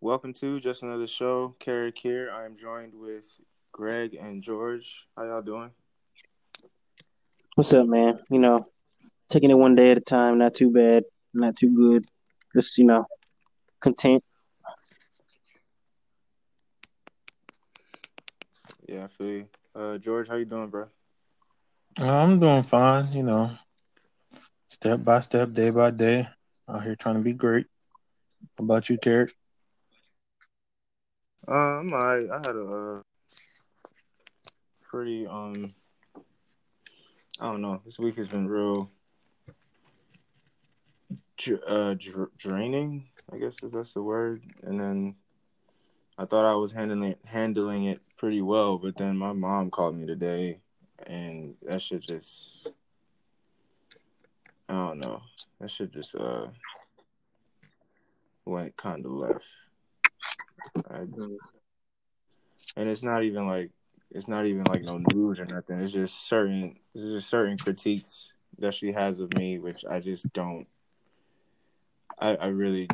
Welcome to just another show. Karick here. I am joined with Greg and George. How y'all doing? What's up, man? You know, taking it one day at a time. Not too bad. Not too good. Just you know, content. Yeah, I feel you. Uh, George, how you doing, bro? I'm doing fine. You know, step by step, day by day. Out here trying to be great. How about you, Karick? Um, I I had a uh, pretty um I don't know. This week has been real uh draining. I guess that's the word. And then I thought I was handling handling it pretty well, but then my mom called me today, and that shit just I don't know. That shit just uh went kind of left. I, and it's not even like it's not even like no news or nothing. It's just certain it's just certain critiques that she has of me, which I just don't. I I really,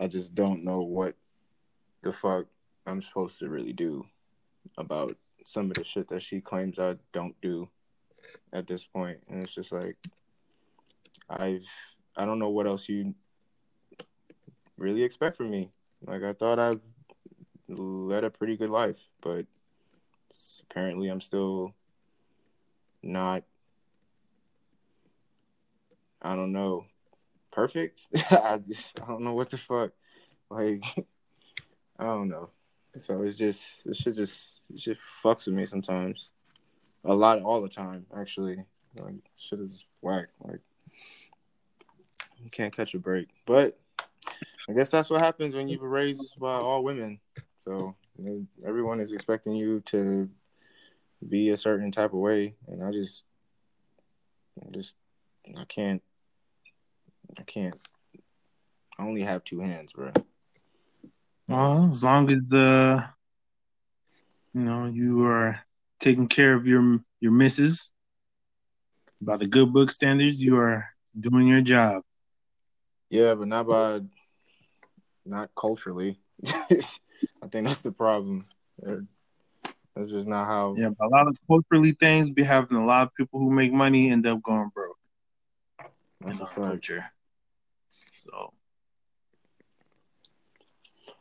I just don't know what the fuck I'm supposed to really do about some of the shit that she claims I don't do at this point, and it's just like I've I don't know what else you really expect from me. Like I thought I led a pretty good life, but apparently I'm still not I don't know perfect. I just I don't know what the fuck. Like I don't know. So it's just it should just it just fucks with me sometimes. A lot all the time, actually. Like shit is whack. Like you can't catch a break. But I guess that's what happens when you were raised by all women. So everyone is expecting you to be a certain type of way, and I just, I just, I can't, I can't. I only have two hands, bro. Well, as long as uh, you know, you are taking care of your your misses by the good book standards, you are doing your job. Yeah, but not by, not culturally. I think that's the problem. That's just not how. Yeah, a lot of culturally things be having a lot of people who make money end up going broke. That's in our culture. So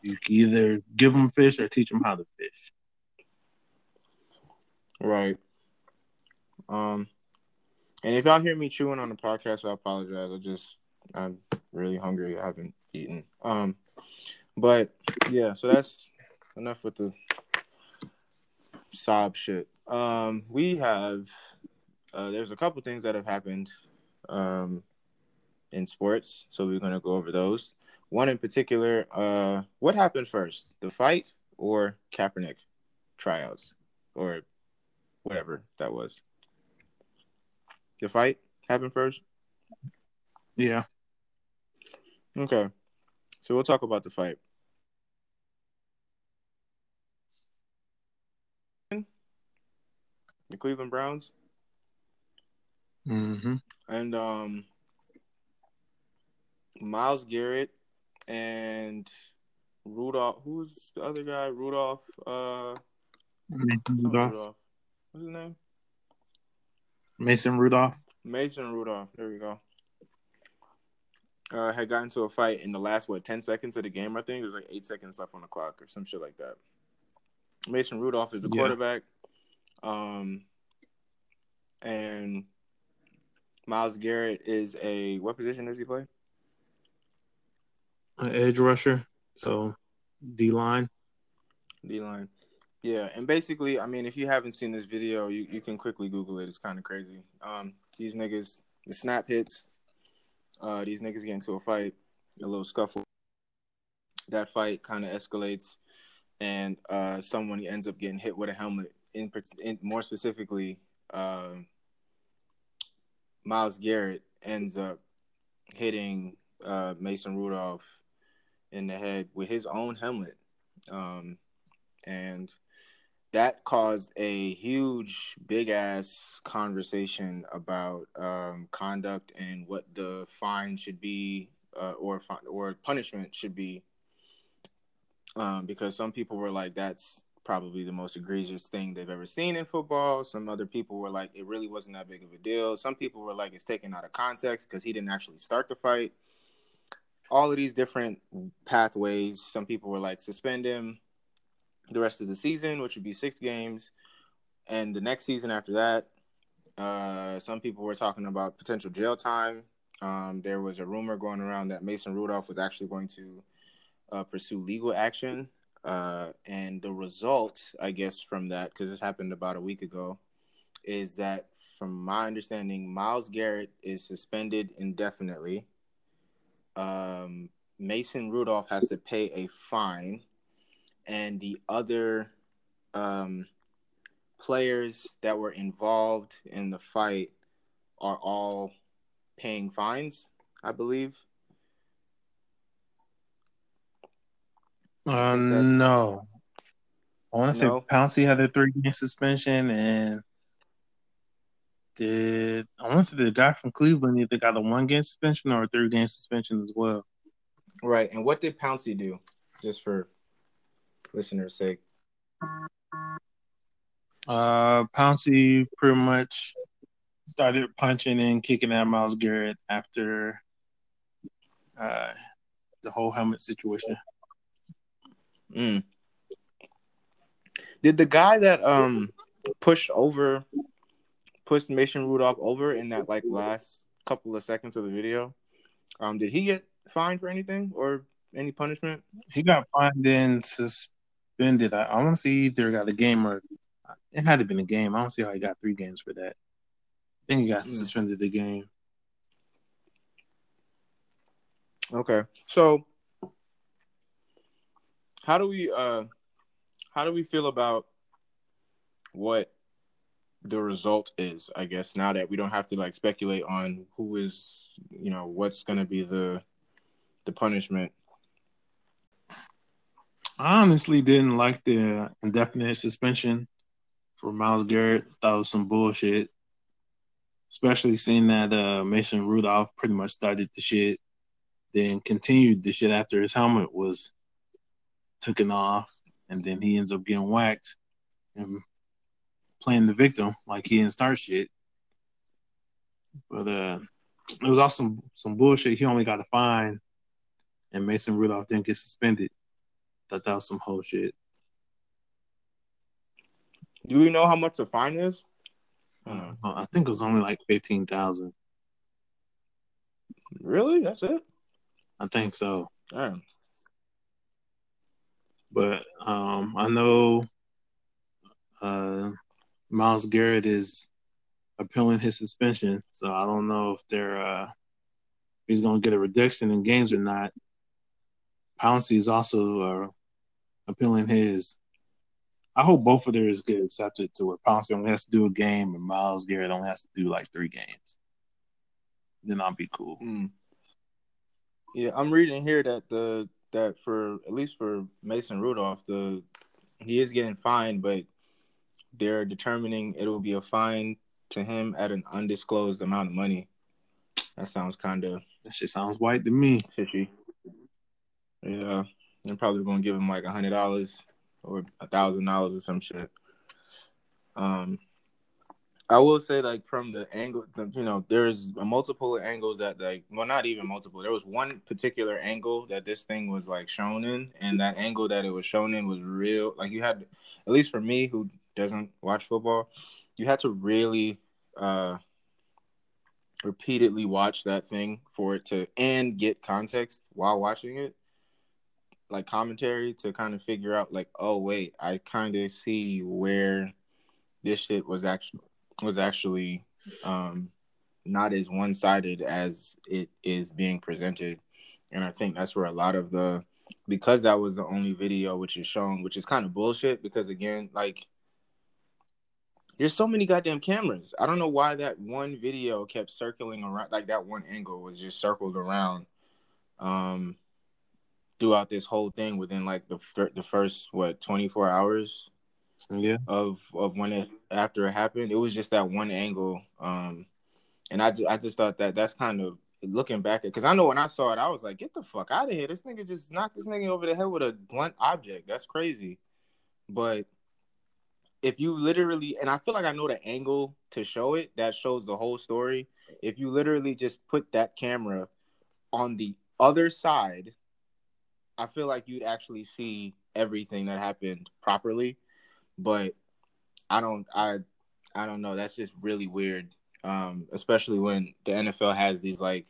you can either give them fish or teach them how to fish. Right. Um, and if y'all hear me chewing on the podcast, I apologize. I just I'm really hungry. I haven't eaten. Um, but yeah, so that's enough with the sob shit. Um, we have uh, there's a couple things that have happened um, in sports, so we're gonna go over those. One in particular, uh, what happened first, the fight or Kaepernick tryouts, or whatever that was? The fight happened first. Yeah. Okay. So we'll talk about the fight. The Cleveland Browns. Mm-hmm. And um Myles Garrett and Rudolph who's the other guy? Rudolph uh Rudolph. Rudolph. What's his name? Mason Rudolph. Mason Rudolph. There we go uh, had gotten into a fight in the last what ten seconds of the game. I think there's like eight seconds left on the clock or some shit like that. Mason Rudolph is the yeah. quarterback, um, and Myles Garrett is a what position does he play? An edge rusher, so D line. D line. Yeah, and basically, I mean, if you haven't seen this video, you, you can quickly Google it. It's kind of crazy. Um, these niggas, the snap hits, uh, these niggas get into a fight, a little scuffle. That fight kind of escalates, and uh, someone ends up getting hit with a helmet. In, in more specifically, uh, Myles Garrett ends up hitting uh, Mason Rudolph in the head with his own helmet, um, and that caused a huge, big ass conversation about um, conduct and what the fine should be, uh, or or punishment should be. Um, because some people were like, "That's probably the most egregious thing they've ever seen in football." Some other people were like, "It really wasn't that big of a deal." Some people were like, "It's taken out of context because he didn't actually start the fight." All of these different pathways. Some people were like, "Suspend him." the rest of the season, which would be six games, and the next season after that. Uh, some people were talking about potential jail time. Um, there was a rumor going around that Mason Rudolph was actually going to uh, pursue legal action. Uh, and the result, I guess, from that, because this happened about a week ago, is that from my understanding, Myles Garrett is suspended indefinitely. Um, Mason Rudolph has to pay a fine and the other um, players that were involved in the fight are all paying fines, I believe. Uh, no. I want to no. say Pouncey had a three game suspension, and did I want to say the guy from Cleveland either got a one game suspension or a three game suspension as well. Right. And what did Pouncey do? Just for listeners' sake? Uh, Pouncey pretty much started punching and kicking at Myles Garrett after uh, the whole helmet situation. Mm. Did the guy that um pushed over pushed Mason Rudolph over in that like last couple of seconds of the video? Um, did he get fined for anything or any punishment? He got fined and suspended. I, I want to see either got a game or it had to been a game. I don't see how he got three games for that. I think he got mm. suspended the game. Okay, so how do we uh how do we feel about what the result is? I guess now that we don't have to like speculate on who is you know what's going to be the the punishment I honestly didn't like the indefinite suspension for Myles Garrett. That was some bullshit. Especially seeing that uh, Mason Rudolph pretty much started the shit, then continued the shit after his helmet was taken off, and then he ends up getting whacked and playing the victim like he didn't start shit. But uh, it was also some, some bullshit. He only got a fine, and Mason Rudolph didn't get suspended. Thought that was some whole shit. Do we know how much the fine is? Uh, I think it was only like fifteen thousand. Really? That's it? I think so. Damn. But um, I know uh, Myles Garrett is appealing his suspension, so I don't know if they're uh, he's going to get a reduction in games or not. Pouncey is also uh, appealing his. I hope both of theirs get accepted to where Pouncey only has to do a game and Myles Garrett only has to do like three games. Then I'll be cool. Mm. Yeah, I'm reading here that the that for at least for Mason Rudolph, the he is getting fined, but they're determining it will be a fine to him at an undisclosed amount of money. That sounds kind of that shit sounds white to me. Fishy. Yeah, they're probably gonna give him like a hundred dollars or a thousand dollars or some shit. Um, I will say like from the angle, you know, there's multiple angles that like, well, not even multiple. There was one particular angle that this thing was like shown in, and that angle that it was shown in was real. Like you had, at least for me who doesn't watch football, you had to really uh repeatedly watch that thing for it to and get context while watching it like commentary to kind of figure out like, oh wait, I kind of see where this shit was actually was actually um not as one sided as it is being presented. And I think that's where a lot of the because that was the only video which is shown, which is kind of bullshit because again, like there's so many goddamn cameras. I don't know why that one video kept circling around like that one angle was just circled around. Um throughout this whole thing within like the the first what 24 hours Yeah. Of of when it after it happened, it was just that one angle. Um, and I I just thought that that's kind of looking back at because I know when I saw it, I was like, get the fuck out of here! This nigga just knocked this nigga over the head with a blunt object. That's crazy. But if you literally, and I feel like I know the angle to show it that shows the whole story. If you literally just put that camera on the other side, I feel like you'd actually see everything that happened properly. But I don't, I, I don't know. That's just really weird. Um, especially when the NFL has these like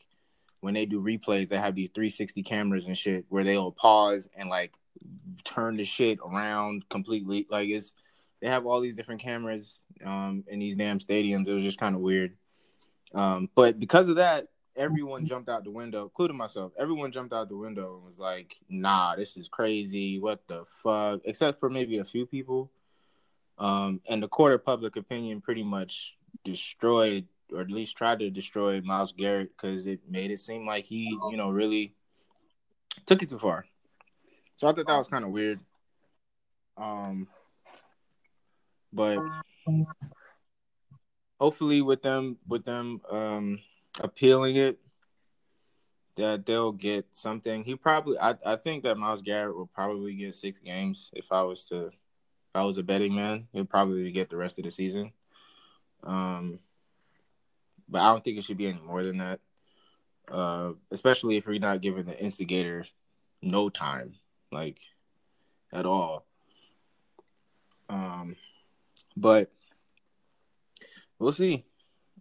when they do replays, they have these 360 cameras and shit where they'll pause and like turn the shit around completely. Like it's they have all these different cameras um, in these damn stadiums. It was just kind of weird. Um, but because of that, everyone jumped out the window, including myself. Everyone jumped out the window and was like, "Nah, this is crazy. What the fuck?" Except for maybe a few people. Um, and the court of public opinion pretty much destroyed, or at least tried to destroy Myles Garrett because it made it seem like he, you know, really took it too far. So I thought that was kind of weird. Um, but hopefully with them with them um appealing it that they'll get something. He probably I, I think that Myles Garrett will probably get six games if I was to if I was a betting man, he'll probably get the rest of the season. Um but I don't think it should be any more than that. Uh especially if you're not giving the instigator no time, like at all. Um but we'll see.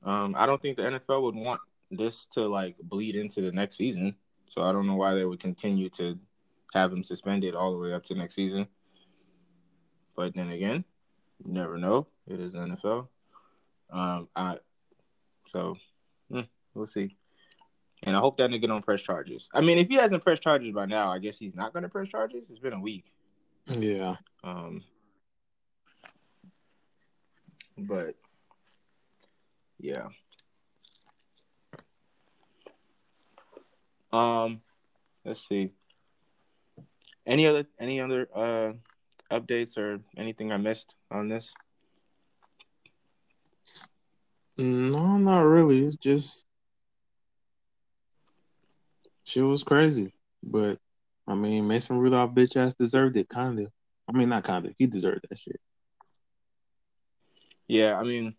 Um, I don't think the NFL would want this to like bleed into the next season. So I don't know why they would continue to have him suspended all the way up to next season. But then again, you never know. It is NFL. Um, I so hmm, we'll see. And I hope that nigga don't press charges. I mean, if he hasn't pressed charges by now, I guess he's not going to press charges. It's been a week. Yeah. Um, but yeah. Um, let's see. Any other any other uh updates or anything I missed on this? No, not really. It's just she was crazy, but I mean, Mason Rudolph bitch ass deserved it, kind of. I mean, not kind of. He deserved that shit. Yeah, I mean,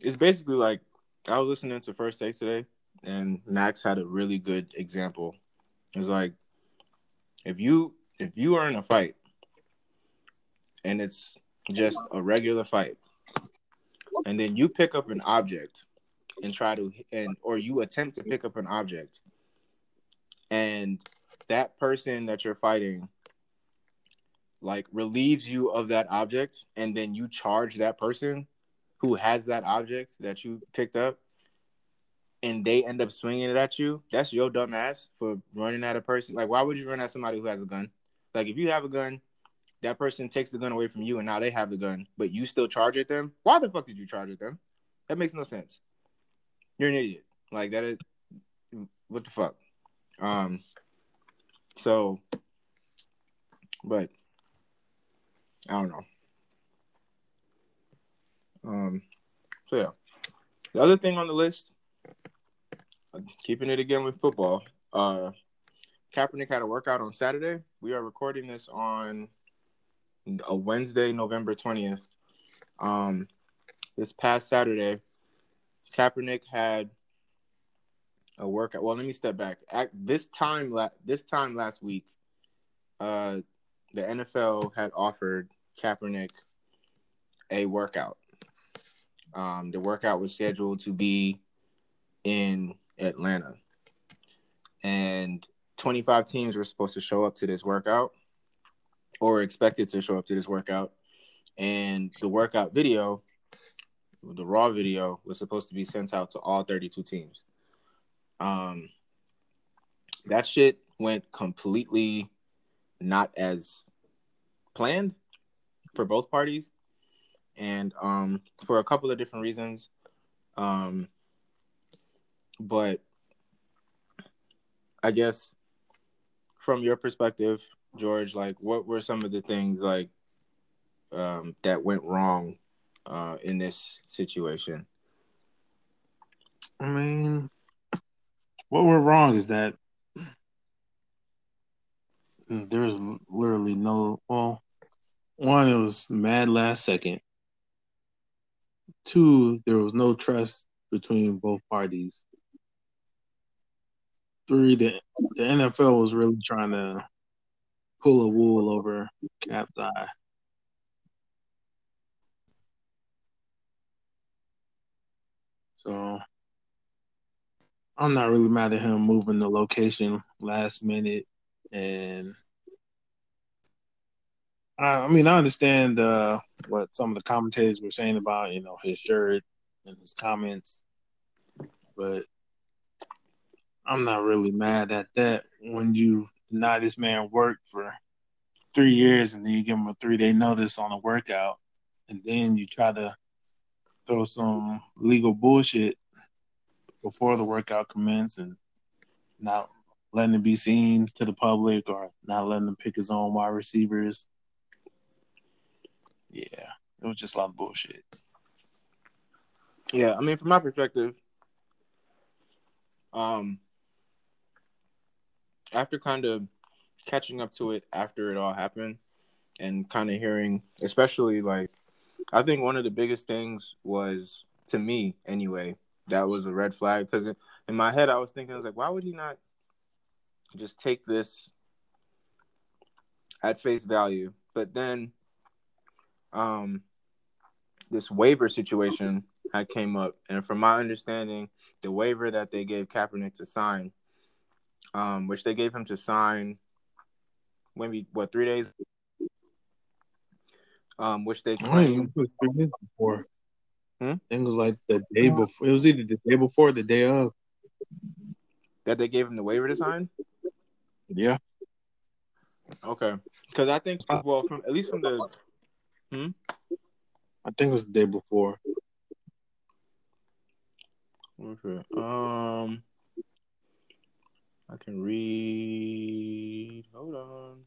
it's basically like I was listening to First Take today, and Max had a really good example. It's like if you if you are in a fight and it's just a regular fight, and then you pick up an object and try to and or you attempt to pick up an object, and that person that you're fighting like relieves you of that object and then you charge that person who has that object that you picked up and they end up swinging it at you that's your dumb ass for running at a person. Like why would you run at somebody who has a gun? Like if you have a gun that person takes the gun away from you and now they have the gun but you still charge at them? Why the fuck did you charge at them? That makes no sense. You're an idiot. Like that is what the fuck? Um so but I don't know. Um, so yeah, the other thing on the list, keeping it again with football. Uh, Kaepernick had a workout on Saturday. We are recording this on a Wednesday, November twentieth. Um, this past Saturday, Kaepernick had a workout. Well, let me step back. At this time, this time last week, uh, the NFL had offered Kaepernick a workout. Um, the workout was scheduled to be in Atlanta, and 25 teams were supposed to show up to this workout or expected to show up to this workout. And the workout video, the raw video, was supposed to be sent out to all 32 teams. Um, that shit went completely not as planned for both parties, and um, for a couple of different reasons. Um, but I guess from your perspective, George, like what were some of the things like um, that went wrong uh, in this situation? I mean, what went wrong is that there's literally no well one it was mad last second. Two there was no trust between both parties. Three the, the nfl was really trying to pull a wool over cap's eye. So i'm not really mad at him moving the location last minute and I, I mean, I understand uh, what some of the commentators were saying about you know his shirt and his comments, but I'm not really mad at that. When you deny this man work for three years and then you give him a three day notice on a workout, and then you try to throw some legal bullshit before the workout commence and not letting it be seen to the public or not letting him pick his own wide receivers yeah, it was just a lot of bullshit. Yeah, I mean, from my perspective, um, after kind of catching up to it after it all happened, and kind of hearing, especially like, I think one of the biggest things was to me anyway that was a red flag because in my head I was thinking I was like, why would he not just take this at face value? But then um, this waiver situation had came up, and from my understanding, the waiver that they gave Kaepernick to sign, um, which they gave him to sign, maybe what three days, um, which they claimed before. Hmm? It was like the day before. It was either the day before, or the day of. That they gave him the waiver to sign. Yeah. Okay, because I think well, from at least from the Hmm? I think it was the day before. Okay. Um, I can read. Hold on.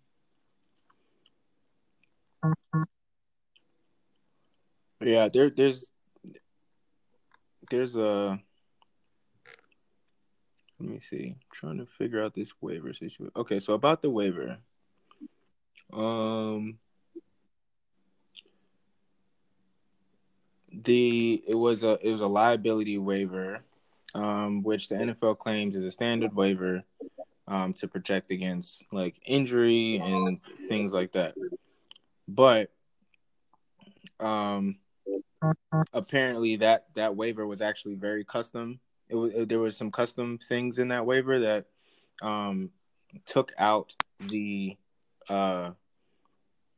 Yeah, there, there's, there's a. Let me see. I'm trying to figure out this waiver situation. Okay, so about the waiver. Um, the it was a it was a liability waiver, um, which the NFL claims is a standard waiver um, to protect against like injury and things like that. But um, apparently that that waiver was actually very custom. It was it, there was some custom things in that waiver that um, took out the uh,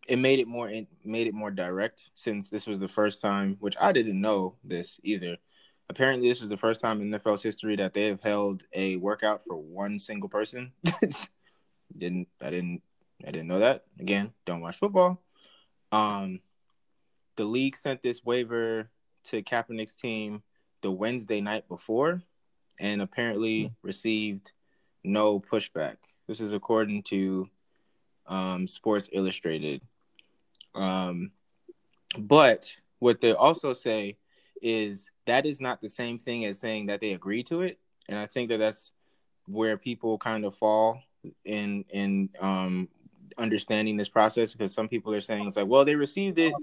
it made it more it made it more direct since this was the first time, which I didn't know this either. Apparently, this was the first time in NFL's history that they have held a workout for one single person. didn't I didn't I didn't know that. Again, don't watch football. Um, the league sent this waiver to Kaepernick's team the Wednesday night before, and apparently received no pushback. This is according to um, Sports Illustrated. Um, but what they also say is that is not the same thing as saying that they agree to it, and I think that that's where people kind of fall in in um, understanding this process because some people are saying it's like, well, they received it.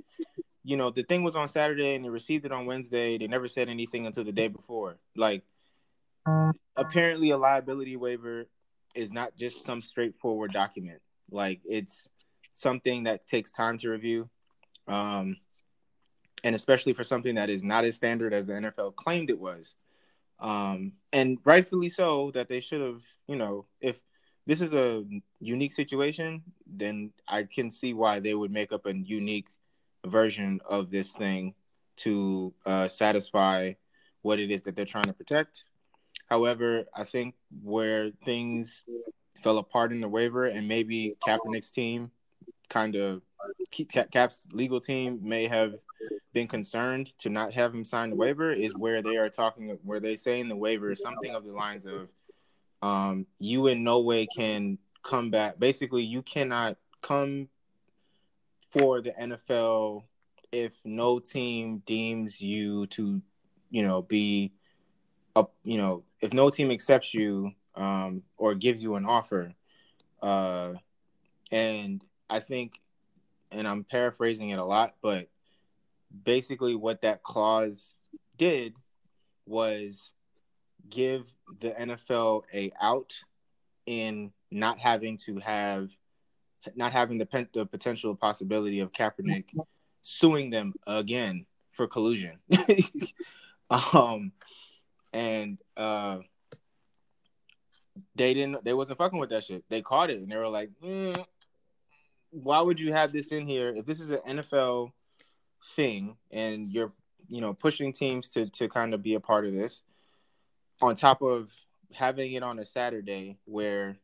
You know, the thing was on Saturday and they received it on Wednesday. They never said anything until the day before. Like, apparently, a liability waiver is not just some straightforward document. Like, it's something that takes time to review. Um, and especially for something that is not as standard as the NFL claimed it was. Um, and rightfully so that they should have, you know, if this is a unique situation, then I can see why they would make up a unique version of this thing to uh, satisfy what it is that they're trying to protect. However, I think where things fell apart in the waiver and maybe Kaepernick's team kind of Cap's legal team may have been concerned to not have him sign the waiver is where they are talking where they say in the waiver something of the lines of um, you in no way can come back basically you cannot come for the NFL if no team deems you to, you know, be a, you know, if no team accepts you um, or gives you an offer. Uh, and I think, and I'm paraphrasing it a lot, but basically what that clause did was give the NFL a out in not having to have not having the, pen, the potential possibility of Kaepernick suing them again for collusion. um, and uh, they didn't. They wasn't fucking with that shit. They caught it, and they were like, mm, "Why would you have this in here if this is an NFL thing and you're, you know, pushing teams to to kind of be a part of this?" On top of having it on a Saturday, where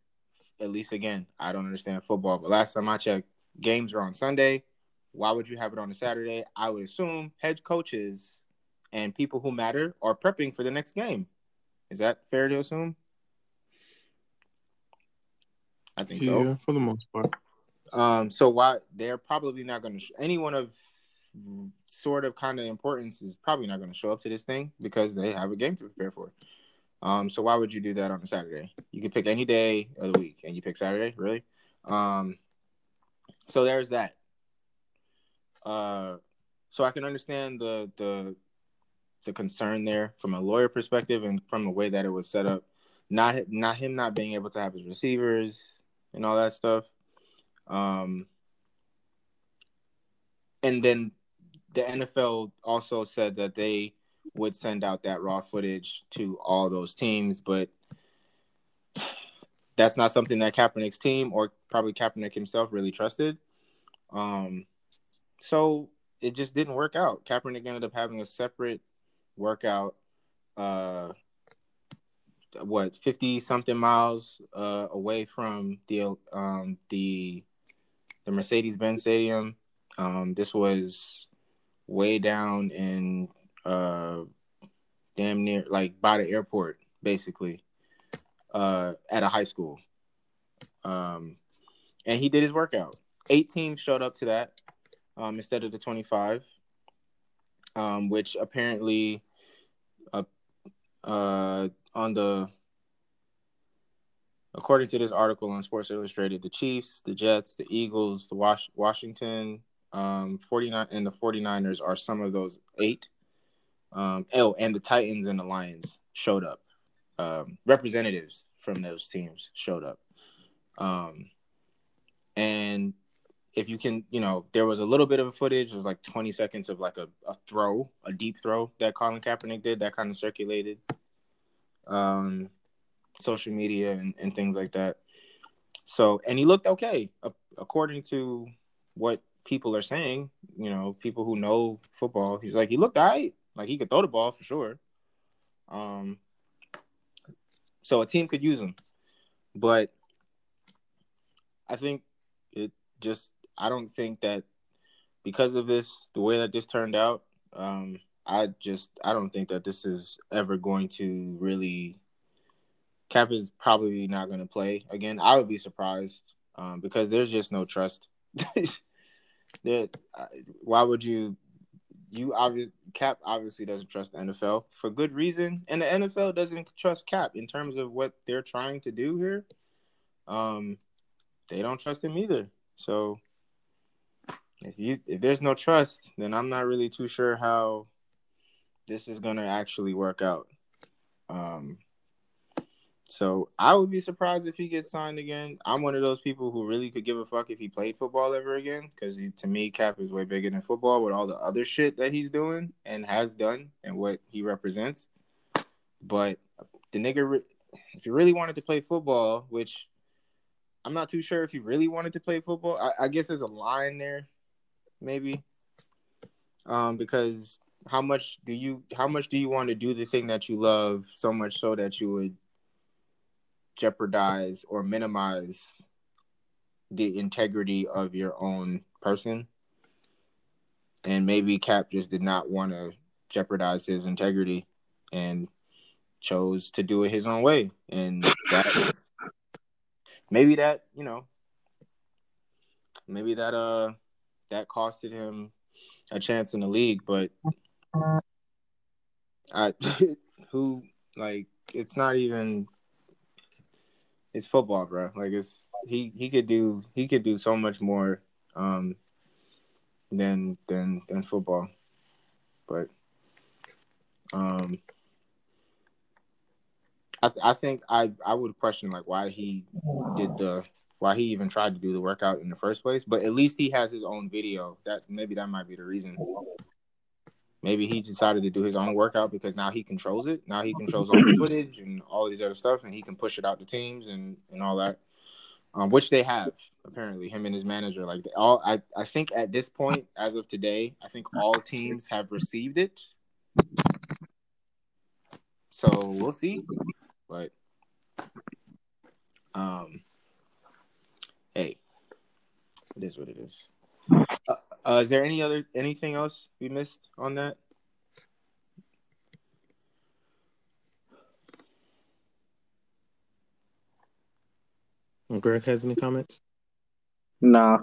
at least again, I don't understand football, but last time I checked, games are on Sunday. Why would you have it on a Saturday? I would assume head coaches and people who matter are prepping for the next game. Is that fair to assume? I think yeah, so. For the most part. Um, so why they're probably not going to sh- anyone of sort of kind of importance is probably not going to show up to this thing because they have a game to prepare for. Um, so why would you do that on a Saturday? You could pick any day of the week, and you pick Saturday, really. Um, so there's that. Uh, so I can understand the the the concern there from a lawyer perspective and from the way that it was set up. Not not him not being able to have his receivers and all that stuff. Um, and then the NFL also said that they would send out that raw footage to all those teams, but that's not something that Kaepernick's team or probably Kaepernick himself really trusted. Um, so it just didn't work out. Kaepernick ended up having a separate workout, uh, what fifty something miles uh, away from the um, the the Mercedes Benz Stadium. Um, this was way down in uh, damn near like by the airport, basically, uh, at a high school. Um, and he did his workout. Eight teams showed up to that um, instead of the 25, um, which apparently uh, uh, on the according to this article on Sports Illustrated, the Chiefs, the Jets, the Eagles, the Was- Washington um, 49 and the 49ers are some of those eight. Um, oh, and the Titans and the Lions showed up. Um, representatives from those teams showed up. Um, and if you can, you know, there was a little bit of footage. It was like 20 seconds of like a, a throw, a deep throw that Colin Kaepernick did that kind of circulated um, social media and, and things like that. So, and he looked okay, according to what people are saying. You know, people who know football. He's like, he looked all right. Like he could throw the ball for sure. Um, so a team could use him, but I think it just I don't think that because of this, the way that this turned out, um, I just I don't think that this is ever going to really. Cap is probably not going to play again. I would be surprised um, because there's just no trust. there, why would you you obviously Cap obviously doesn't trust the NFL for good reason, and the NFL doesn't trust Cap in terms of what they're trying to do here. Um, they don't trust him either. So if you if there's no trust, then I'm not really too sure how this is gonna actually work out. Um, so I would be surprised if he gets signed again. I'm one of those people who really could give a fuck if he played football ever again, because to me, Cap is way bigger than football with all the other shit that he's doing and has done and what he represents. But the nigga, if he really wanted to play football, which I'm not too sure if he really wanted to play football, I, I guess there's a line there, maybe, um, because how much do you how much do you want to do the thing that you love so much so that you would jeopardize or minimize the integrity of your own person. And maybe Cap just did not want to jeopardize his integrity and chose to do it his own way. And that maybe that, you know, maybe that uh that costed him a chance in the league. But I, who like it's not even it's football, bro. Like it's he he could do he could do so much more um than than than football. But um I I think I I would question like why he did the why he even tried to do the workout in the first place. But at least he has his own video. That maybe that might be the reason. Maybe he decided to do his own workout because now he controls it. Now he controls all the footage and all these other stuff, and he can push it out to teams and and all that, um, which they have apparently. Him and his manager, like all, I I think at this point, as of today, I think all teams have received it. So we'll see, but um, hey, it is what it is. Uh, uh, is there any other anything else we missed on that? Greg has any comments? Nah.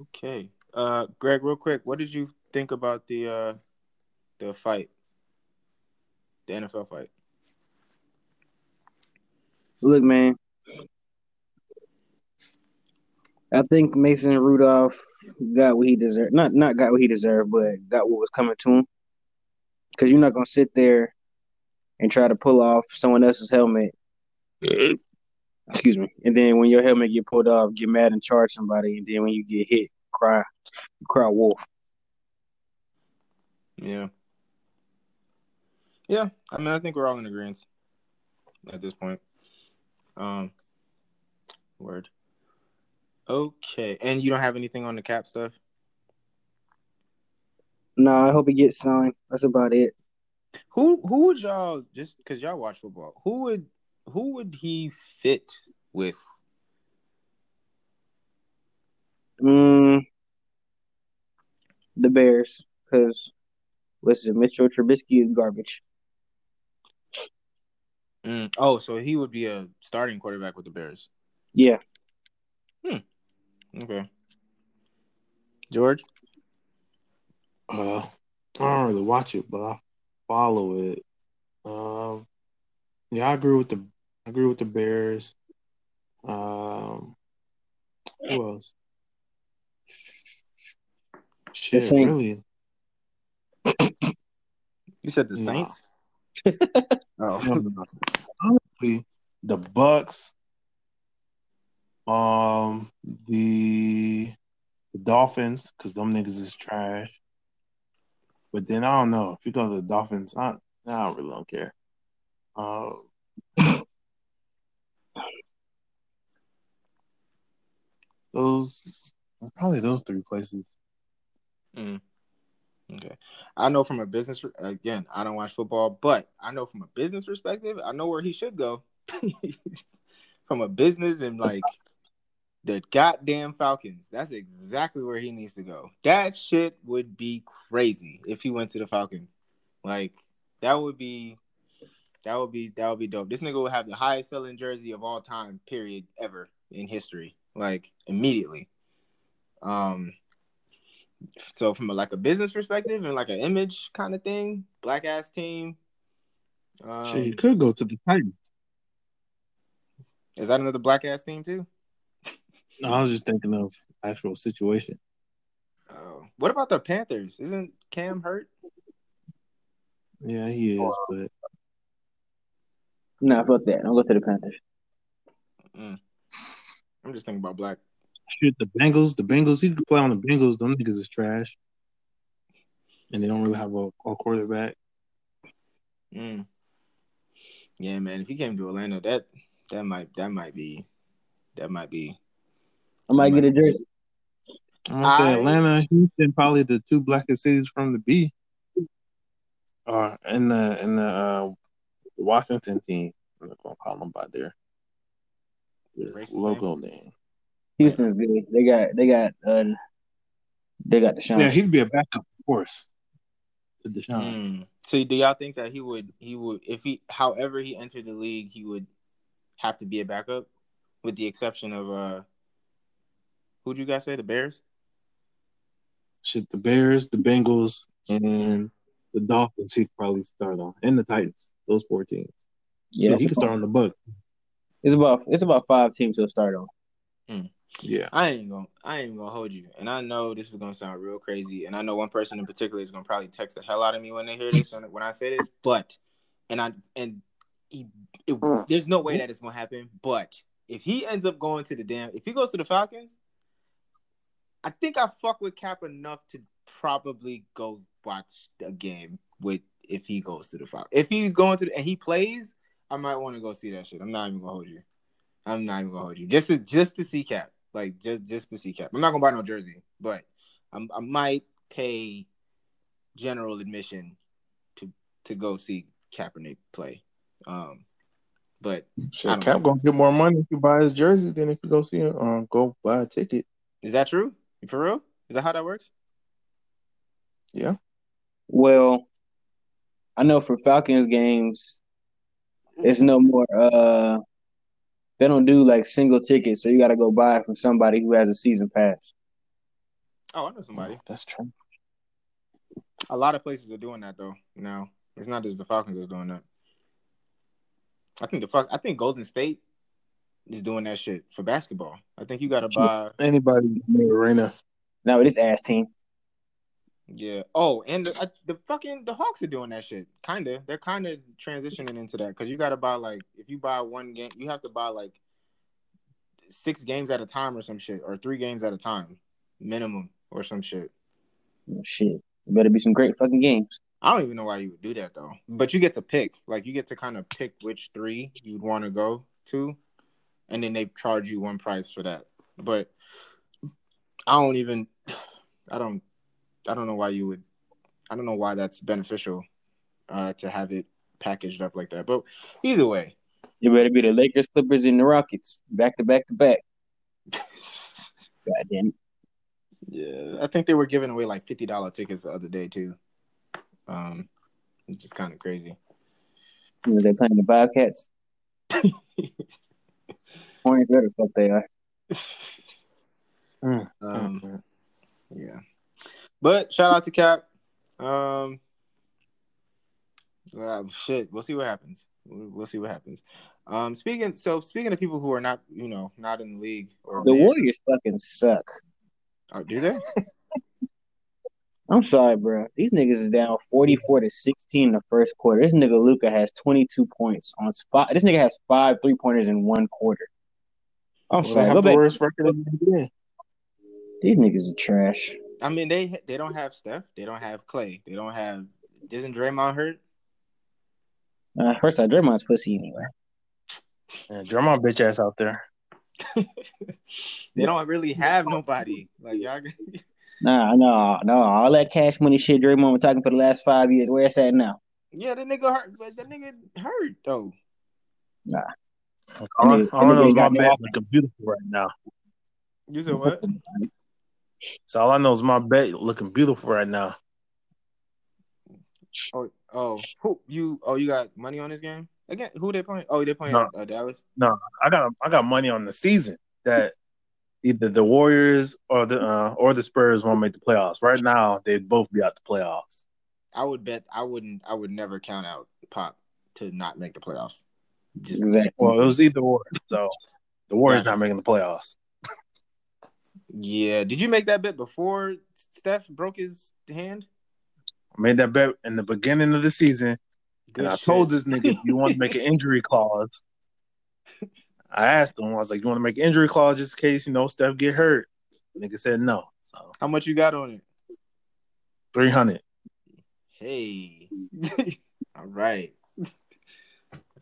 Okay. Uh Greg, real quick, what did you think about the uh the fight? The NFL fight. Look, man. I think Mason Rudolph got what he deserved. Not not got what he deserved, but got what was coming to him. Because you're not gonna sit there and try to pull off someone else's helmet. Excuse me. And then when your helmet get pulled off, get mad and charge somebody, and then when you get hit, cry, cry wolf. Yeah. Yeah. I mean, I think we're all in agreement at this point. Um, word. Okay, and you don't have anything on the cap stuff? No, I hope he gets signed. That's about it. Who who would y'all just because y'all watch football? Who would who would he fit with? Mm, the Bears, because listen, Mitchell Trubisky is garbage. Mm. Oh, so he would be a starting quarterback with the Bears. Yeah. Hmm. Okay. George? Uh, I don't really watch it, but I follow it. Um, yeah, I agree with the I agree with the Bears. Um, who else? Shit, really? You said the Saints? oh, honestly, the Bucs, um, the, the Dolphins, because them niggas is trash. But then I don't know if you go to the Dolphins, I, I don't really don't care. Um, those probably those three places. Mm. Okay, I know from a business again. I don't watch football, but I know from a business perspective, I know where he should go. from a business and like the goddamn Falcons. That's exactly where he needs to go. That shit would be crazy if he went to the Falcons. Like that would be that would be that would be dope. This nigga would have the highest selling jersey of all time, period, ever in history. Like immediately. Um so from a, like a business perspective and like an image kind of thing, black ass team. Um, sure, you could go to the Titans. Is that another black ass team too? No, I was just thinking of actual situation. Oh, what about the Panthers? Isn't Cam hurt? Yeah, he is, oh. but no, fuck that. I'll go to the Panthers. Mm. I'm just thinking about black. Shoot the Bengals. The Bengals. He could play on the Bengals. Them niggas is trash, and they don't really have a, a quarterback. Mm. Yeah, man. If he came to Orlando, that that might that might be that might be I might get a jersey. I'm gonna say I, Atlanta, Houston, probably the two blackest cities from the B. Uh, in the in the uh, Washington team, I'm gonna call them by their, their logo name. name. Houston's good. They got they got uh they got Deshaun. Yeah, he'd be a backup, of course. To Deshaun. Mm. So do y'all think that he would he would if he however he entered the league he would have to be a backup? with the exception of uh, who'd you guys say the Bears? Shit, the Bears, the Bengals, and then the Dolphins. He could probably start on, and the Titans. Those four teams. Yeah, Yeah, he could start on the Buck. it's about it's about five teams to start on. Hmm. Yeah, I ain't gonna I ain't gonna hold you. And I know this is gonna sound real crazy. And I know one person in particular is gonna probably text the hell out of me when they hear this when I say this, but and I and he it, there's no way that it's gonna happen. But if he ends up going to the damn if he goes to the Falcons, I think I fuck with Cap enough to probably go watch a game with if he goes to the Falcons. If he's going to the, and he plays, I might want to go see that shit. I'm not even gonna hold you. I'm not even gonna hold you. Just to just to see Cap. Like just just to see Cap. I'm not gonna buy no jersey, but I'm, I might pay general admission to to go see Kaepernick play. Um, but Shit, Cap know. gonna get more money if you buy his jersey than if you go see him. Um, go buy a ticket. is that true? For real? Is that how that works? Yeah, Well, I know for Falcons games, it's no more. Uh, they don't do like single tickets, so you got to go buy it from somebody who has a season pass. Oh, I know somebody. that's true. A lot of places are doing that though. Now it's not just the Falcons that's doing that. I think the fuck. I think Golden State is doing that shit for basketball. I think you got to buy. Anybody in the arena? Now with this ass team, Yeah. Oh, and the, uh, the fucking the Hawks are doing that shit. Kinda. They're kind of transitioning into that because you got to buy like if you buy one game, you have to buy like six games at a time or some shit, or three games at a time minimum or some shit. oh, shit, it better be some great fucking games. I don't even know why you would do that though. But you get to pick. Like you get to kind of pick which three you'd want to go to, and then they charge you one price for that. But I don't even. I don't. I don't know why you would. I don't know why that's beneficial uh, to have it packaged up like that. But either way, You better be the Lakers, Clippers, and the Rockets back to back to back. God damn it. yeah, I think they were giving away like fifty dollar tickets the other day too. Um, which is kind of crazy. You know, they're playing the Bobcats. Hornets, where the fuck they are. Mm, Um, Yeah. But shout out to Cap. Um well, shit, we'll see what happens. We'll we'll see what happens. Um speaking so speaking of people who are not, you know, not in the league or The banned- Warriors fucking suck. Oh, do they? I'm sorry, bro. These niggas is down 44 to 16 in the first quarter. This nigga Luka has 22 points on spot. This nigga has five three pointers in one quarter. I'm Well, they sorry. have the worst record in the NBA. These niggas are trash. I mean they they don't have Steph, they don't have Clay, they don't have isn't Draymond hurt? Uh, first, I Draymond's pussy anyway. Yeah, Drummond bitch ass out there. they don't really have nobody. Like y'all Nah, no, no. All that cash money shit Draymond was talking for the last five years. Where it's at now? Yeah, that nigga hurt but that nigga hurt though. All, nigga- all I know that is nigga my got no bet looking beautiful right now. You said what? So all I know is my bet looking beautiful right now. Oh, oh, who you? Oh, you got money on this game again? Who they playing? Oh, they playing No. uh, Dallas. No, I got I got money on the season that either the Warriors or the uh, or the Spurs won't make the playoffs. Right now, they'd both be out the playoffs. I would bet. I wouldn't. I would never count out Pop to not make the playoffs. Just Exactly. Well, it was either or. So the Warriors Gotcha. not making the playoffs. yeah. Did you make that bet before Steph broke his hand? I made that bet in the beginning of the season, Good and I told this nigga, "You want to make an injury clause?" I asked him, I was like, "You want to make an injury clause just in case you know Steph get hurt?" The nigga said no. So How much you got on it? three hundred. Hey. All right.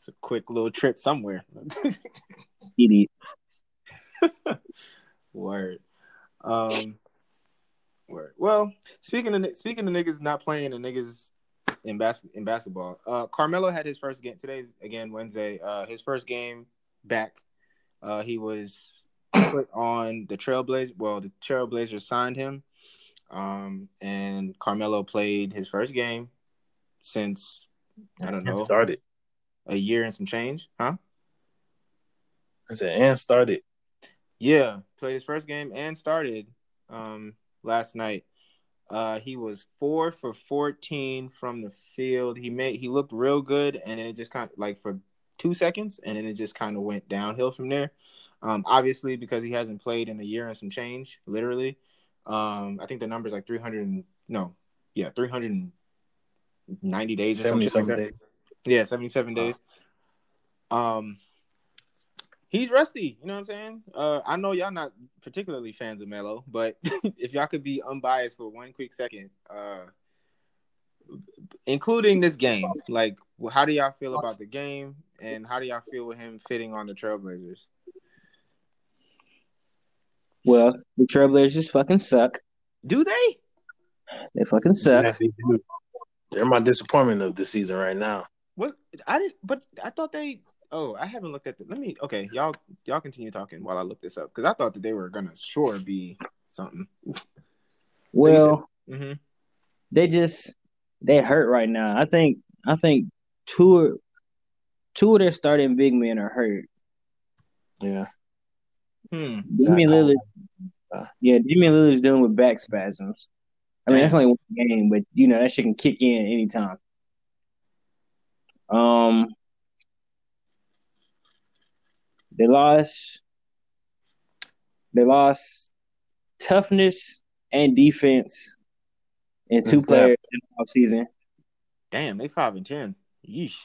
A quick little trip somewhere. Idiot. Word. Um. Word. Well, speaking of speaking of niggas not playing and niggas in bas- in basketball, uh, Carmelo had his first game today's again Wednesday. Uh, his first game back. Uh, he was put on the Trailblazers. Well, the Trailblazers signed him. Um, and Carmelo played his first game since I don't know Started. A year and some change, huh? I said and started. Yeah, played his first game and started um last night. Uh he was 4 for 14 from the field. He made he looked real good and it just kind of like for 2 seconds and then it just kind of went downhill from there. Um obviously because he hasn't played in a year and some change, literally. Um I think the number's like 300 and, no. Yeah, 390 days or something like that. days. Yeah, 77 days. Um he's rusty, you know what I'm saying? Uh I know y'all not particularly fans of Melo, but if y'all could be unbiased for one quick second, uh including this game, like how do y'all feel about the game and how do y'all feel with him fitting on the Trailblazers? Well, the Trailblazers fucking suck. Do they? They fucking suck. Yeah, they do. They're my disappointment of the season right now. What I didn't, but I thought they Oh, I haven't looked at the. Let me. Okay, y'all, y'all continue talking while I look this up because I thought that they were gonna sure be something. Well, hmm they just they hurt right now. I think I think two two of their starting big men are hurt. Yeah. Hmm. Jimmy Zach Lillard, Uh. yeah, Jimmy Lillard's dealing with back spasms. I mean, that's only one game, but you know that shit can kick in anytime. Um, they lost. They lost toughness and defense in two Mm, players in the offseason. Damn, they five and ten. Yeesh.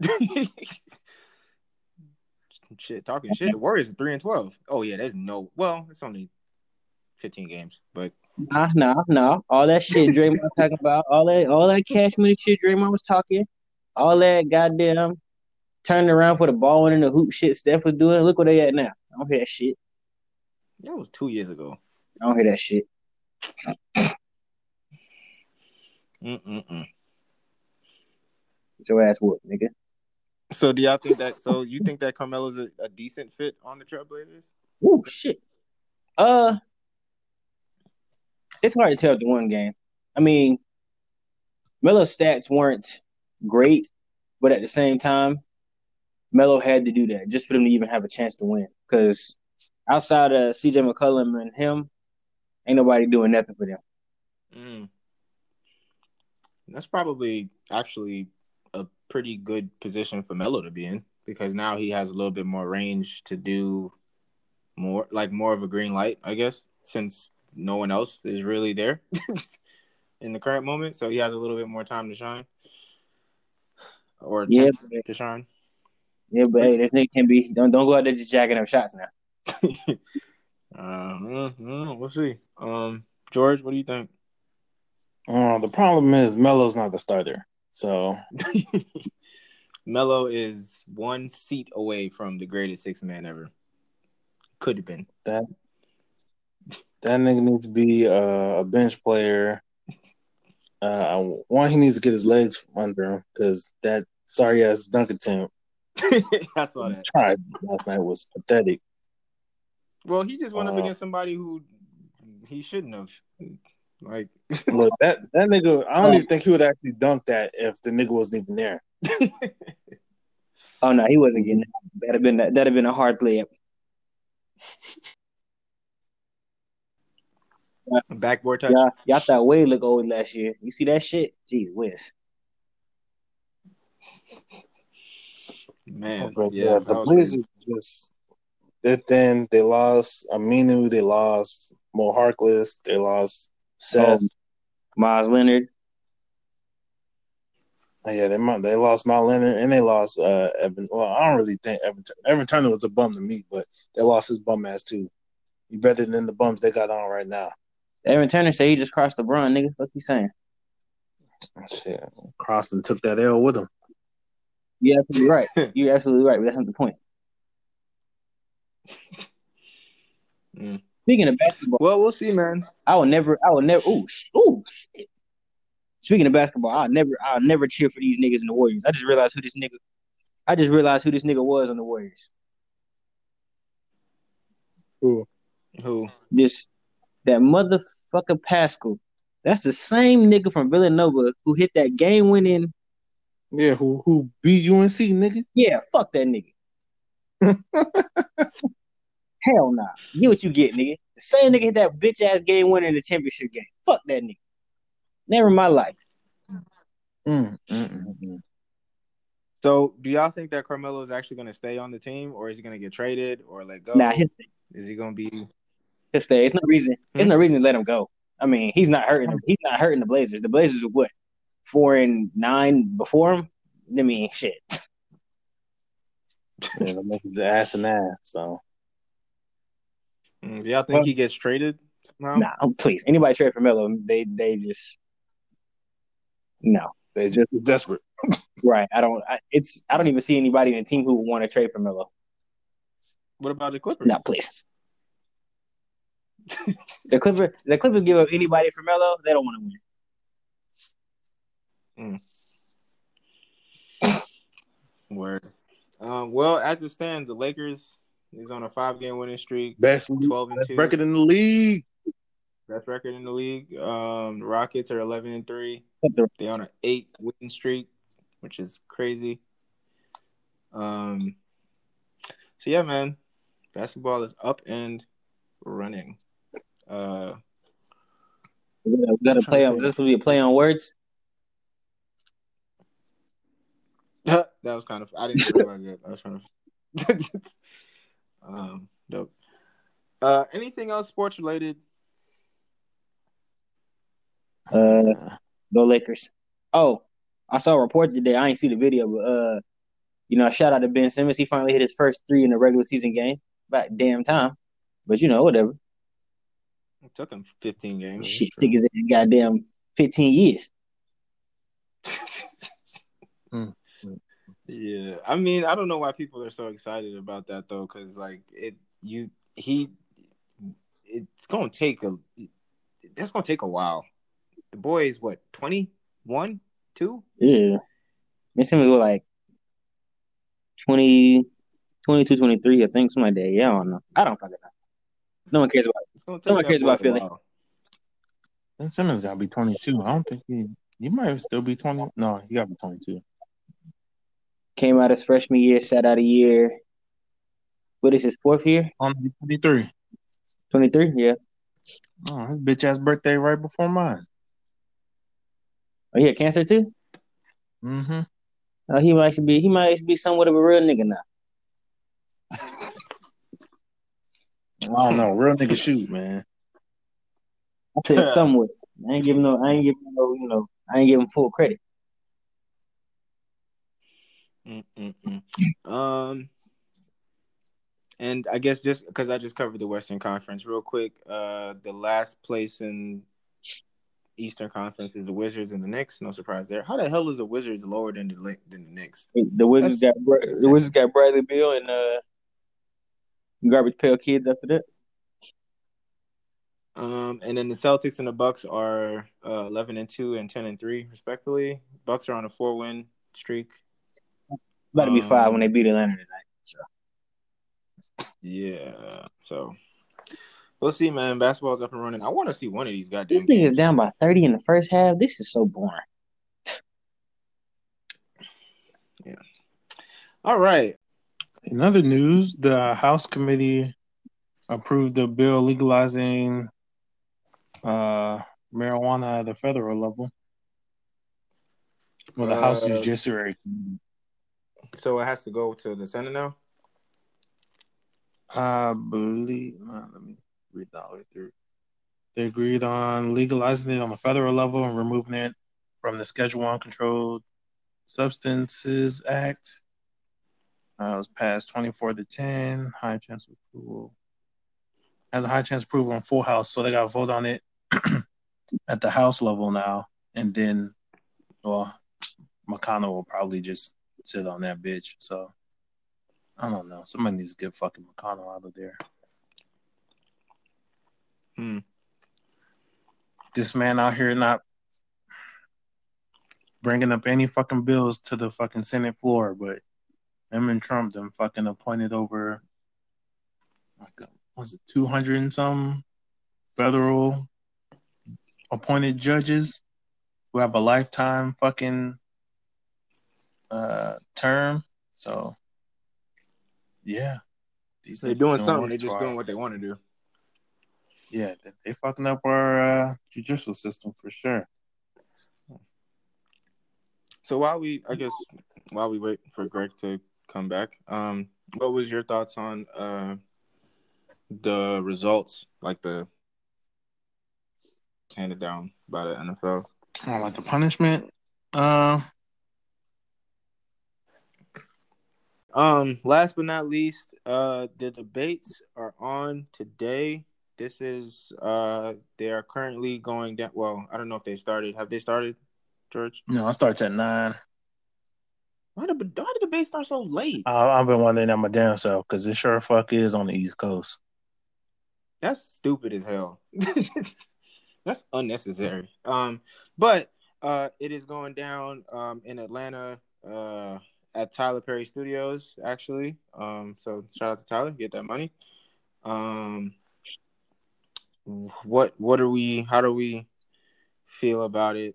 shit, talking shit. The Warriors are three and twelve. Oh yeah, there's no. Well, it's only fifteen games, but Nah, nah, nah. All that shit Draymond was talking about, all that, all that cash money shit Draymond was talking, all that goddamn turning around for the ball in the hoop shit Steph was doing. Look where they at now. I don't hear that shit. that was two years ago. I don't hear that shit. Mm-mm-mm. Get your ass whooped, nigga. So do y'all think that? So you think that Carmelo's a, a decent fit on the Trailblazers? Oh shit. Uh, it's hard to tell the one game. I mean, Melo's stats weren't great, but at the same time, Melo had to do that just for them to even have a chance to win. Because outside of CJ McCollum and him, ain't nobody doing nothing for them. Mm. That's probably actually a pretty good position for Melo to be in because now he has a little bit more range to do more, like more of a green light, I guess, since no one else is really there in the current moment. So he has a little bit more time to shine or Yeah, but- to shine. Yeah, but hey, this nigga can be don't don't go out there just jacking up shots now. uh, mm, mm, we'll see. Um, George, what do you think? Uh, the problem is Melo's not the starter. So Melo is one seat away from the greatest six man ever. Could have been. that that nigga needs to be uh, a bench player. Uh, one, he needs to get his legs under him because that sorry ass dunk attempt I saw that. tried last night was pathetic. Well, he just went up Uh, against somebody who he shouldn't have. Like, Look, that that nigga, I don't even think he would actually dunk that if the nigga wasn't even there. Oh no, he wasn't getting that. That'd have been that'd have been a hard play. Backboard touch. Y'all, y'all thought Wade looked old last year. You see that shit? Gee whiz. Man, But yeah, yeah, the was Blazers just they're thin. They lost Aminu. They lost Mo Harkless. They lost Seth. Meyers Leonard. Oh, yeah, they they lost Meyers Leonard and they lost uh, Evan. Well, I don't really think Evan Evan Turner was a bum to me, but they lost his bum ass too. He better than the bums they got on right now. Aaron Turner said he just crossed the LeBron, nigga. What you saying? Shit, Croston took that L with him. You're absolutely right. You're absolutely right, but that's not the point. Mm. Speaking of basketball, Well, we'll see, man. I will never, I will never. Ooh, sh- ooh, shit. Speaking of basketball, I'll never, I'll never cheer for these niggas in the Warriors. I just realized who this nigga. I just realized who this nigga was on the Warriors. Who? Who? This, that motherfucker Paschall. That's the same nigga from Villanova who hit that game winning. Yeah, who who beat UNC, nigga? Yeah, fuck that nigga. Hell nah. Get what you get, nigga. The same nigga hit that bitch ass game winner in the championship game. Fuck that nigga. Never in my life. Mm, mm, mm, mm. So, do y'all think that Carmelo is actually going to stay on the team, or is he going to get traded or let go? Nah, stay. Is he going to be? He'll stay. There's no reason. There's Hmm? no reason to let him go. I mean, he's not hurting. Them. He's not hurting the Blazers. The Blazers were what four and nine before him. I mean, shit. Yeah, that ass and ass. So Mm, Do y'all think he gets traded somehow? Nah, please. Anybody trade for Melo, they they just no. they just desperate. Right. I don't. I, it's. I don't even see anybody in the team who would want to trade for Melo. What about the Clippers? No, please. The Clippers, the Clippers give up anybody for Melo. They don't want to win. Word. Um, well, as it stands, the Lakers is on a five-game winning streak, Best, twelve and best two, record in the league. best record in the league. Um, the Rockets are eleven and three. But the- They on an eight win streak, which is crazy. Um, so yeah, man, basketball is up and running. Uh, we gotta, play on. This will be a play on words. that was kind of I didn't realize that. That was kind of um dope. Uh, anything else sports related? Uh, go Lakers. Oh, I saw a report today. I ain't see the video, but uh, you know, shout out to Ben Simmons. He finally hit his first three in a regular season game. About damn time. But you know, whatever. It took him 15 games. Shit, stick his goddamn fifteen years. Mm, mm. Yeah, I mean, I don't know why people are so excited about that though, because like it, you, he, it's gonna take a, that's gonna take a while. The boy is what 21, two. Yeah. Ben Simmons was like 20, 22, 23, I think, something like that. Yeah, I don't know. I don't fucking know. No one cares about It's gonna take. No one cares about a Philly. while. Ben Simmons gotta be 22. I don't think he. He might still be 20. No, he gotta be 22. Came out his freshman year, sat out a year. What is his fourth year? Only 23. 23? Yeah. Oh, his bitch ass birthday right before mine. Oh, he had cancer too? Mm-hmm. Oh, he might actually be he might actually be somewhat of a real nigga now. I don't know. Real nigga shoot, man. I said somewhere. I ain't giving no I ain't giving no, you know, I ain't giving full credit. Mm-mm-mm. Um, and I guess just because I just covered the Western Conference real quick, uh, the last place in Eastern Conference is the Wizards and the Knicks. No surprise there. How the hell is the Wizards lower than the Li- than the Knicks? The Wizards That's- got the Wizards got Bradley Beal and uh garbage pail kids after that. Um, and then the Celtics and the Bucks are uh, eleven and two and ten and three respectively. Bucks are on a four win streak. About to be Um, five when they beat Atlanta tonight. So Yeah, so we'll see, man. Basketball's up and running. I want to see one of these goddamn. this thing is down by thirty in the first half. This is so boring. Yeah. All right. In other news, the House committee approved a bill legalizing uh, marijuana at the federal level. Well, the House Uh, Judiciary. So it has to go to the Senate now. I believe. Uh, let me read that way through. They agreed on legalizing it on the federal level and removing it from the Schedule One Controlled Substances Act. Uh, it was passed twenty-four to ten. High chance of approval. Has a high chance of approval on full house, so they got to vote on it at the House level now, and then, well, McConnell will probably just sit on that bitch. So I don't know. Somebody needs to get fucking McConnell out of there. Hmm. This man out here not bringing up any fucking bills to the fucking Senate floor, but him and Trump them fucking appointed over like uh, was it two hundred and some federal appointed judges who have a lifetime fucking uh term. So yeah, these They're doing something. They're just doing what they want to do. Yeah, they, they fucking up our uh, judicial system for sure. So while we, I guess, while we wait for Greg to come back, um, what was your thoughts on uh the results, like the handed down by the NFL? I like the punishment. Uh, Um, last but not least, uh, the debates are on today. This is uh, they are currently going down. Well, I don't know if they started. Have they started, George? no, it starts at nine. Why did why did debate start so late? I, I've been wondering that my damn self because it sure fuck is on the East Coast. That's stupid as hell. That's unnecessary. Um, but uh, it is going down um in Atlanta uh at Tyler Perry Studios actually. Um, so shout out to Tyler, get that money. Um, what what are we? How do we feel about it,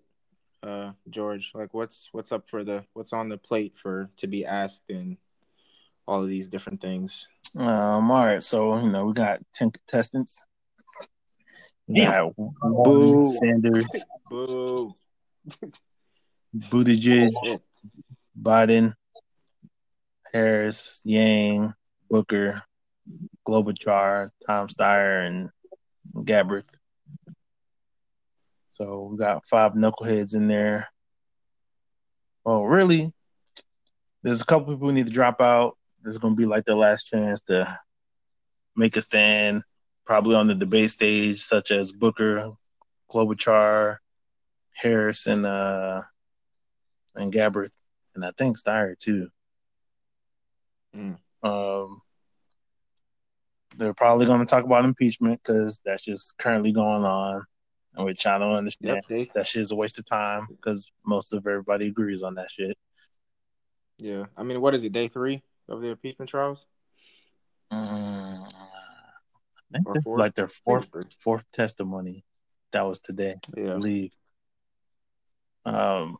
uh, George? Like, what's what's up for the what's on the plate for to be asked and all of these different things. Um, all right, so you know we got ten contestants. Yeah. Damn. got Warren, Sanders, Boo. Buttigieg, Biden, Harris, Yang, Booker, Klobuchar, Tom Steyer, and Gabbard. So we got five knuckleheads in there. Well, really, there's a couple people who need to drop out. This is going to be like their last chance to make a stand, probably on the debate stage, such as Booker, Klobuchar, Harris, and uh, and Gabbard, and I think Steyer too. Mm. Um, they're probably going to talk about impeachment because that's just currently going on, which I don't understand. Yep. They, That shit's a waste of time because most of everybody agrees on that shit. yeah. I mean, what is it? Day three of the impeachment trials or like their I think it's fourth fourth testimony. That was today, I believe. Um,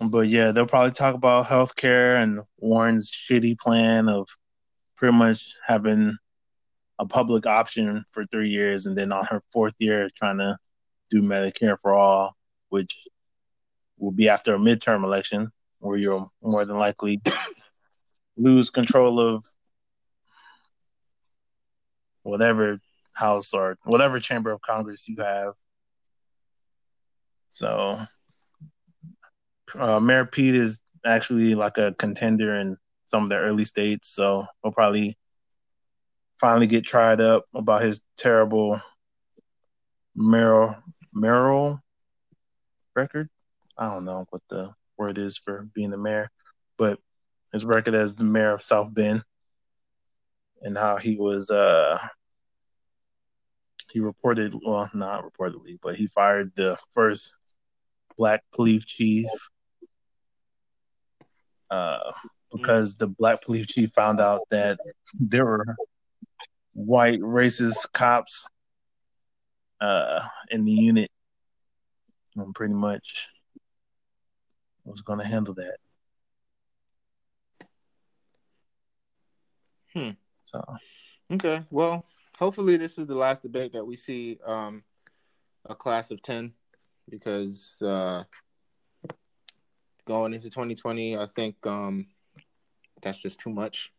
but yeah, they'll probably talk about healthcare and Warren's shitty plan of pretty much having a public option for three years, and then on her fourth year trying to do Medicare for all, which will be after a midterm election where you'll more than likely lose control of whatever house or whatever chamber of Congress you have. So, uh, Mayor Pete is actually like a contender in some of the early states, so he'll probably finally get tried up about his terrible mayoral mayoral record. I don't know what the word is for being the mayor, but his record as the mayor of South Bend and how he was uh he reported well not reportedly but he fired the first black police chief uh because the black police chief found out that there were white racist cops uh in the unit and pretty much was going to handle that Hmm. so Okay. Well, hopefully this is the last debate that we see um a class of 10 because uh going into 2020, I think um that's just too much.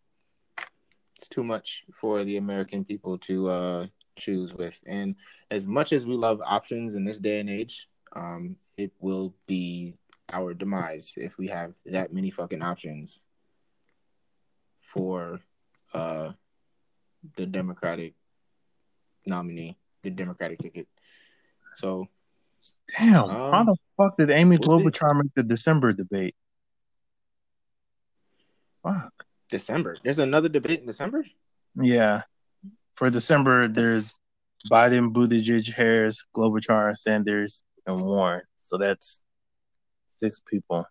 It's too much for the American people to uh choose with. And as much as we love options in this day and age, um it will be our demise if we have that many fucking options for uh the Democratic nominee, the Democratic ticket. So Damn, Um, how the fuck did Amy. Klobuchar make the December debate? Fuck. December. There's another debate in December. Yeah. For December, there's Biden, Buttigieg, Harris, Klobuchar, Sanders, and Warren. So that's six people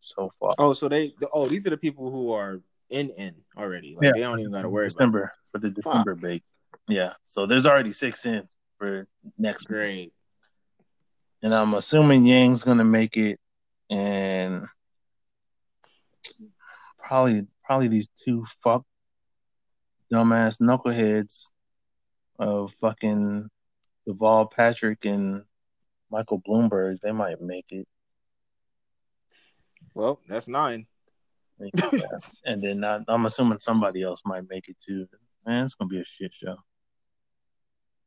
so far. Oh, so they. Oh, these are the people who are in in already. Like Yeah. they don't even got to worry about. December for the December debate. Yeah. So there's already six in for next. Great. and I'm assuming Yang's gonna make it, and probably probably these two fuck dumbass knuckleheads of fucking Deval Patrick and Michael Bloomberg, they might make it. Well, that's nine. and then I, I'm assuming somebody else might make it too. Man, it's gonna be a shit show.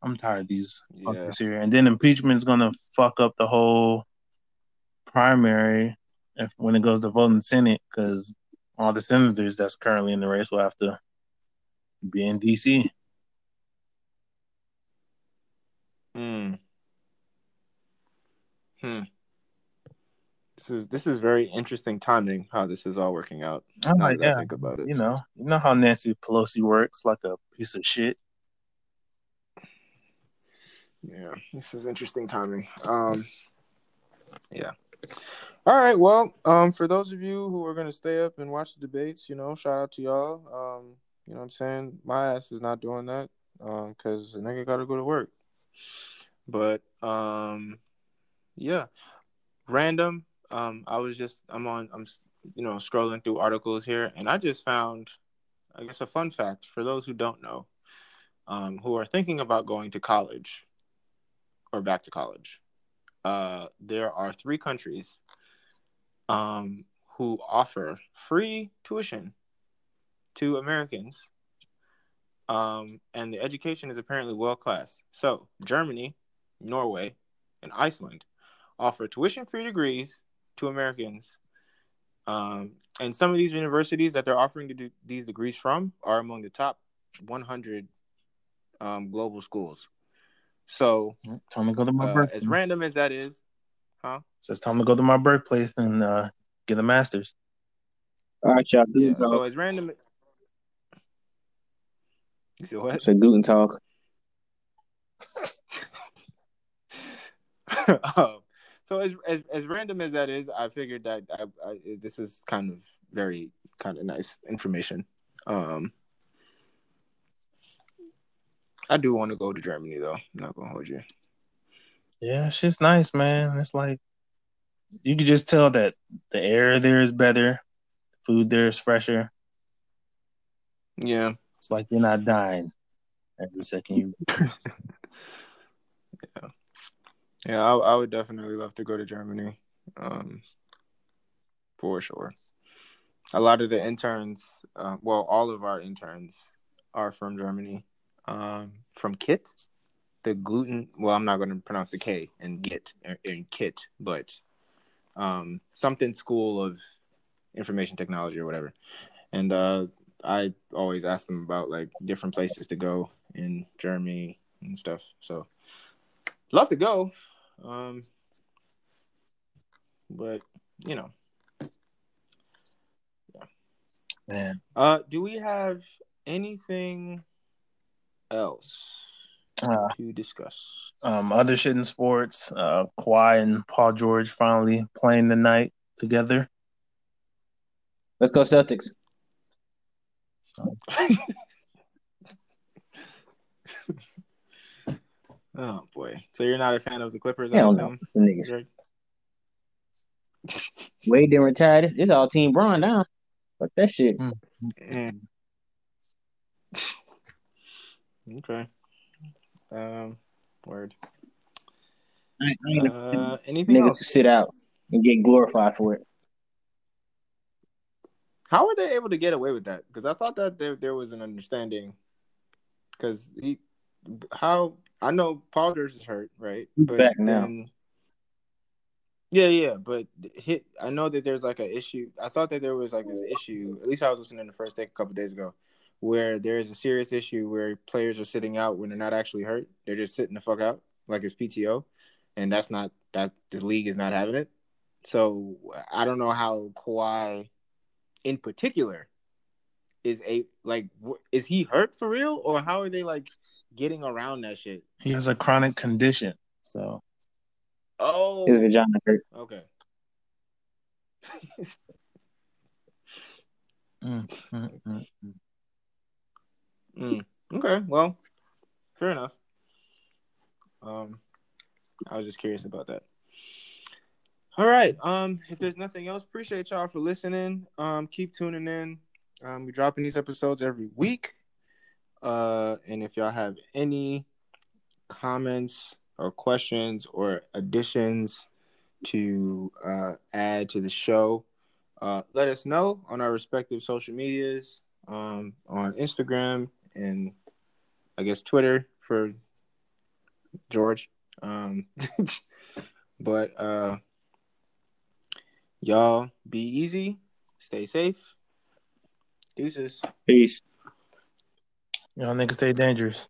I'm tired of these Yeah. fuckers here. And then impeachment's gonna fuck up the whole primary if when it goes to vote voting Senate because all the senators that's currently in the race will have to be in DC. Hmm. Hmm. This is this is very interesting timing how this is all working out. Now I yeah, think about it. you know, you know how Nancy Pelosi works, like a piece of shit. Yeah, this is interesting timing. Um, yeah. All right. Well, um, for those of you who are gonna stay up and watch the debates, you know, shout out to y'all. Um, you know what I'm saying? My ass is not doing that. Um, because the nigga gotta go to work. But um, yeah, random. Um, I was just I'm on I'm you know scrolling through articles here, and I just found, I guess, a fun fact for those who don't know, um, who are thinking about going to college or back to college. Uh, there are three countries um, who offer free tuition to Americans, um, and the education is apparently world class. So, Germany, Norway, and Iceland offer tuition free degrees to Americans. Um, and some of these universities that they're offering to do these degrees from are among the top 100 um, global schools. So, go to my uh, as random as that is, huh? So it's time to go to my birthplace and uh, get a master's. All right, y'all. Yeah. So Talk. as random. You said what? It's a Guten Talk. um, so as, as as random as that is, I figured that I, I, this was kind of very kind of nice information. Um, I do want to go to Germany though. I'm not gonna hold you. Yeah, shit's nice, man. It's like you can just tell that the air there is better, food there is fresher. Yeah, It's like you're not dying every second you. yeah, I, I would definitely love to go to Germany, um, for sure. A lot of the interns, uh, well, all of our interns are from Germany, um, from KIT, the gluten. Well, I'm not going to pronounce the K in Git in KIT, but um, something school of information technology or whatever. And uh, I always ask them about like different places to go in Germany and stuff. So love to go. Um, but you know, yeah. Man, uh, do we have anything else uh, to discuss? um, other shit in sports. Uh, Kawhi and Paul George finally playing tonight together. Let's go Celtics. So, Oh boy! So you're not a fan of the Clippers? I Hell no. assume? The niggas. Wade didn't retire. This, this all Team Braun now. Fuck that shit. Mm. Okay. Um, word. I, I ain't Uh, anything niggas who else? sit out and get glorified for it. How were they able to get away with that? Because I thought that there there was an understanding. Because he, how I know Paul George is hurt, right? He's back now. yeah, yeah, but hit. I know that there's like an issue. I thought that there was like this issue. At least I was listening to the first take a couple days ago, where there is a serious issue where players are sitting out when they're not actually hurt. They're just sitting the fuck out, like it's PTO, and that's not that. the league is not having it. So I don't know how Kawhi, in particular, is a like wh- is he hurt for real or how are they like getting around that shit? he has a chronic condition. So Oh, His vagina hurt. okay. mm, mm, mm, mm. Mm, okay, well, fair enough. Um, I was just curious about that. All right. Um, if there's nothing else, appreciate y'all for listening. Um, keep tuning in. Um, we're dropping these episodes every week. Uh, and if y'all have any comments or questions or additions to uh, add to the show, uh, let us know on our respective social medias um, on Instagram and I guess Twitter for George. Um, but uh, y'all be easy, stay safe. Deuces. Peace. Y'all niggas stay dangerous.